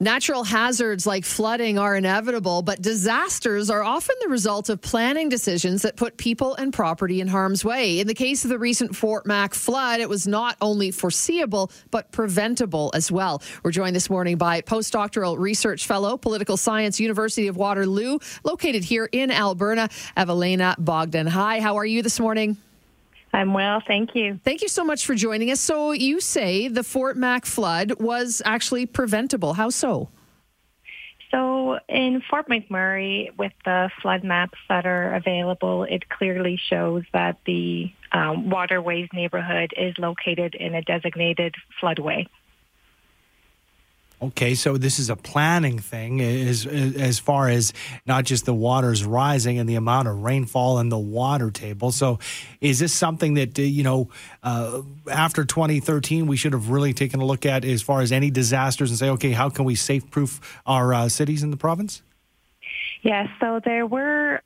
Natural hazards like flooding are inevitable, but disasters are often the result of planning decisions that put people and property in harm's way. In the case of the recent Fort Mac flood, it was not only foreseeable, but preventable as well. We're joined this morning by postdoctoral research fellow, political science, University of Waterloo, located here in Alberta, Evelina Bogdan. Hi, how are you this morning? I'm well, thank you. Thank you so much for joining us. So, you say the Fort Mac flood was actually preventable. How so? So, in Fort McMurray, with the flood maps that are available, it clearly shows that the um, Waterways neighborhood is located in a designated floodway. Okay, so this is a planning thing as as far as not just the waters rising and the amount of rainfall and the water table. So, is this something that uh, you know uh, after 2013 we should have really taken a look at as far as any disasters and say, okay, how can we safe proof our uh, cities in the province? Yes, so there were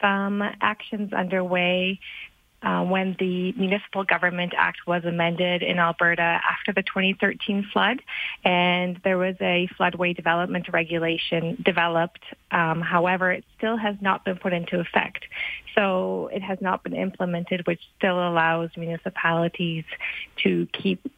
some actions underway uh, when the Municipal Government Act was amended in Alberta after the 2013 flood, and there was a floodway development regulation developed. Um, however, it still has not been put into effect. So it has not been implemented, which still allows municipalities to keep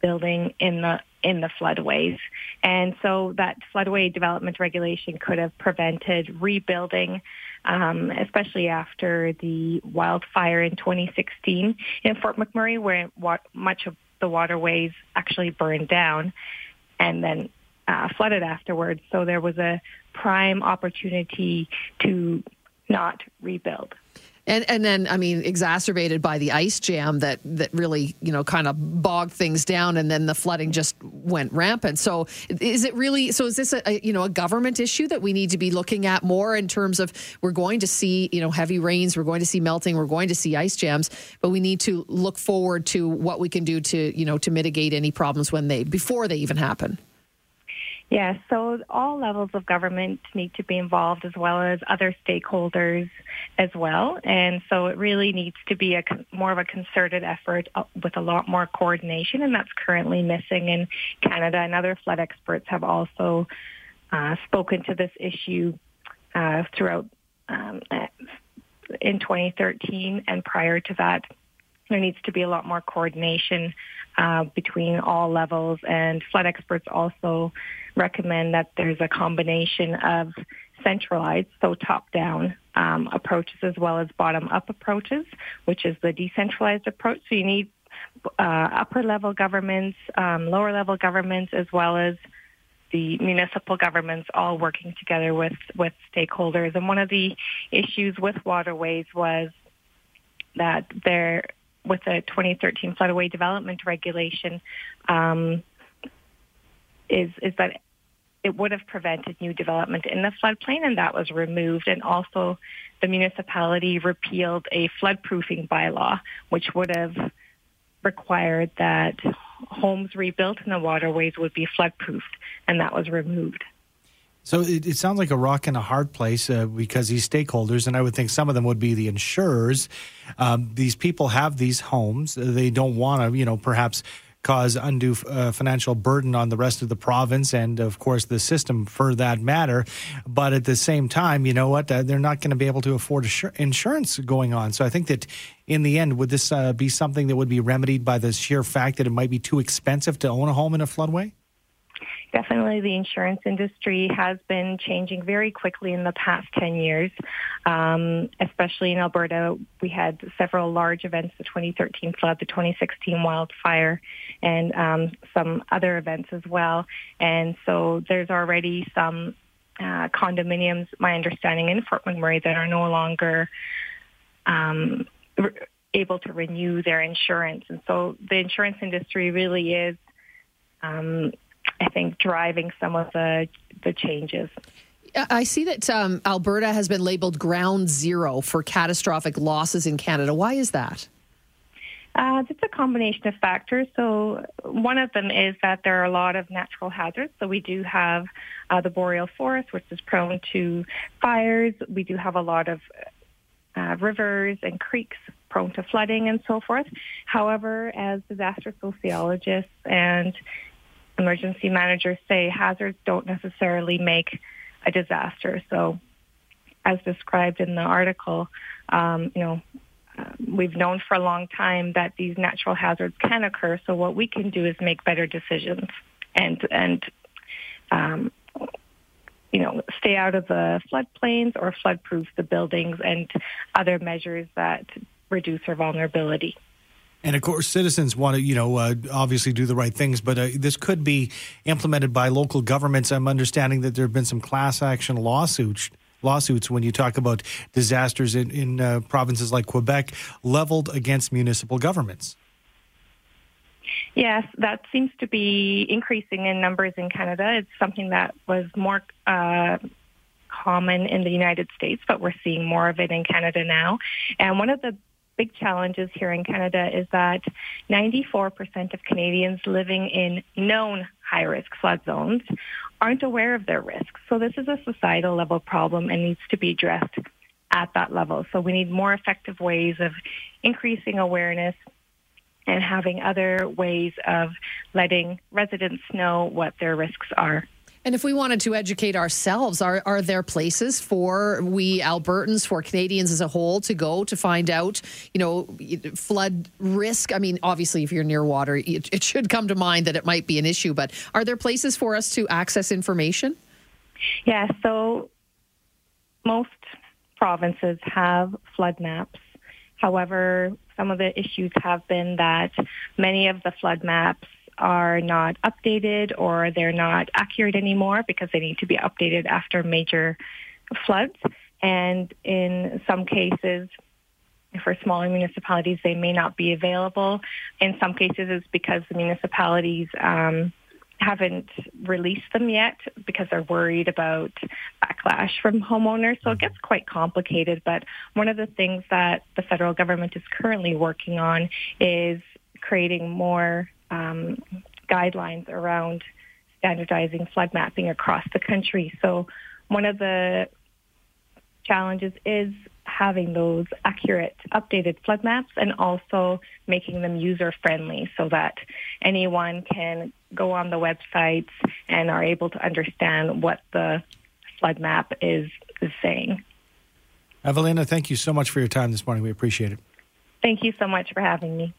building in the in the floodways. And so that floodway development regulation could have prevented rebuilding um, especially after the wildfire in 2016 in Fort McMurray, where much of the waterways actually burned down and then uh, flooded afterwards. So there was a prime opportunity to not rebuild. And and then I mean exacerbated by the ice jam that that really you know kind of bogged things down, and then the flooding just went rampant. So is it really? So is this a, a, you know a government issue that we need to be looking at more in terms of we're going to see you know heavy rains, we're going to see melting, we're going to see ice jams, but we need to look forward to what we can do to you know to mitigate any problems when they before they even happen. Yes, so all levels of government need to be involved as well as other stakeholders as well. And so it really needs to be a more of a concerted effort uh, with a lot more coordination and that's currently missing in Canada. And other flood experts have also uh, spoken to this issue uh, throughout um, in 2013 and prior to that. There needs to be a lot more coordination uh, between all levels and flood experts also recommend that there's a combination of centralized, so top-down um, approaches as well as bottom-up approaches, which is the decentralized approach. So you need uh, upper-level governments, um, lower-level governments, as well as the municipal governments all working together with, with stakeholders. And one of the issues with waterways was that there, with the 2013 floodway development regulation, um, is is that it would have prevented new development in the floodplain, and that was removed. And also, the municipality repealed a floodproofing bylaw, which would have required that homes rebuilt in the waterways would be floodproofed, and that was removed. So it, it sounds like a rock and a hard place uh, because these stakeholders, and I would think some of them would be the insurers. Um, these people have these homes; they don't want to, you know, perhaps cause undue uh, financial burden on the rest of the province and, of course, the system for that matter. But at the same time, you know what? Uh, they're not going to be able to afford insurance going on. So I think that in the end, would this uh, be something that would be remedied by the sheer fact that it might be too expensive to own a home in a floodway? Definitely the insurance industry has been changing very quickly in the past 10 years. Um, especially in Alberta, we had several large events, the 2013 flood, the 2016 wildfire, and um, some other events as well. And so there's already some uh, condominiums, my understanding, in Fort McMurray that are no longer um, re- able to renew their insurance. And so the insurance industry really is um, I think, driving some of the the changes. I see that um, Alberta has been labeled ground zero for catastrophic losses in Canada. Why is that? Uh, it's a combination of factors. So one of them is that there are a lot of natural hazards. So we do have uh, the boreal forest, which is prone to fires. We do have a lot of uh, rivers and creeks prone to flooding and so forth. However, as disaster sociologists and emergency managers say, hazards don't necessarily make a disaster. So, as described in the article, um, you know, uh, we've known for a long time that these natural hazards can occur. So what we can do is make better decisions and and um, you know stay out of the floodplains or floodproof the buildings and other measures that reduce our vulnerability. And of course, citizens want to, you know, uh, obviously do the right things, but uh, this could be implemented by local governments. I'm understanding that there have been some class action lawsuits lawsuits when you talk about disasters in, in uh, provinces like Quebec leveled against municipal governments. Yes, that seems to be increasing in numbers in Canada. It's something that was more uh, common in the United States, but we're seeing more of it in Canada now. And one of the big challenges here in Canada is that 94% of Canadians living in known high-risk flood zones aren't aware of their risks. So this is a societal level problem and needs to be addressed at that level. So we need more effective ways of increasing awareness and having other ways of letting residents know what their risks are. And if we wanted to educate ourselves, are, are there places for we Albertans, for Canadians as a whole, to go to find out, you know, flood risk? I mean, obviously, if you're near water, it, it should come to mind that it might be an issue, but are there places for us to access information? Yeah, so most provinces have flood maps. However, some of the issues have been that many of the flood maps are not updated or they're not accurate anymore because they need to be updated after major floods. And in some cases, for smaller municipalities, they may not be available. In some cases, it's because the municipalities um, haven't released them yet because they're worried about backlash from homeowners. So it gets quite complicated. But one of the things that the federal government is currently working on is creating more um, guidelines around standardizing flood mapping across the country. So one of the challenges is having those accurate, updated flood maps and also making them user friendly so that anyone can go on the websites and are able to understand what the flood map is, is saying. Evelina, thank you so much for your time this morning. We appreciate it. Thank you so much for having me.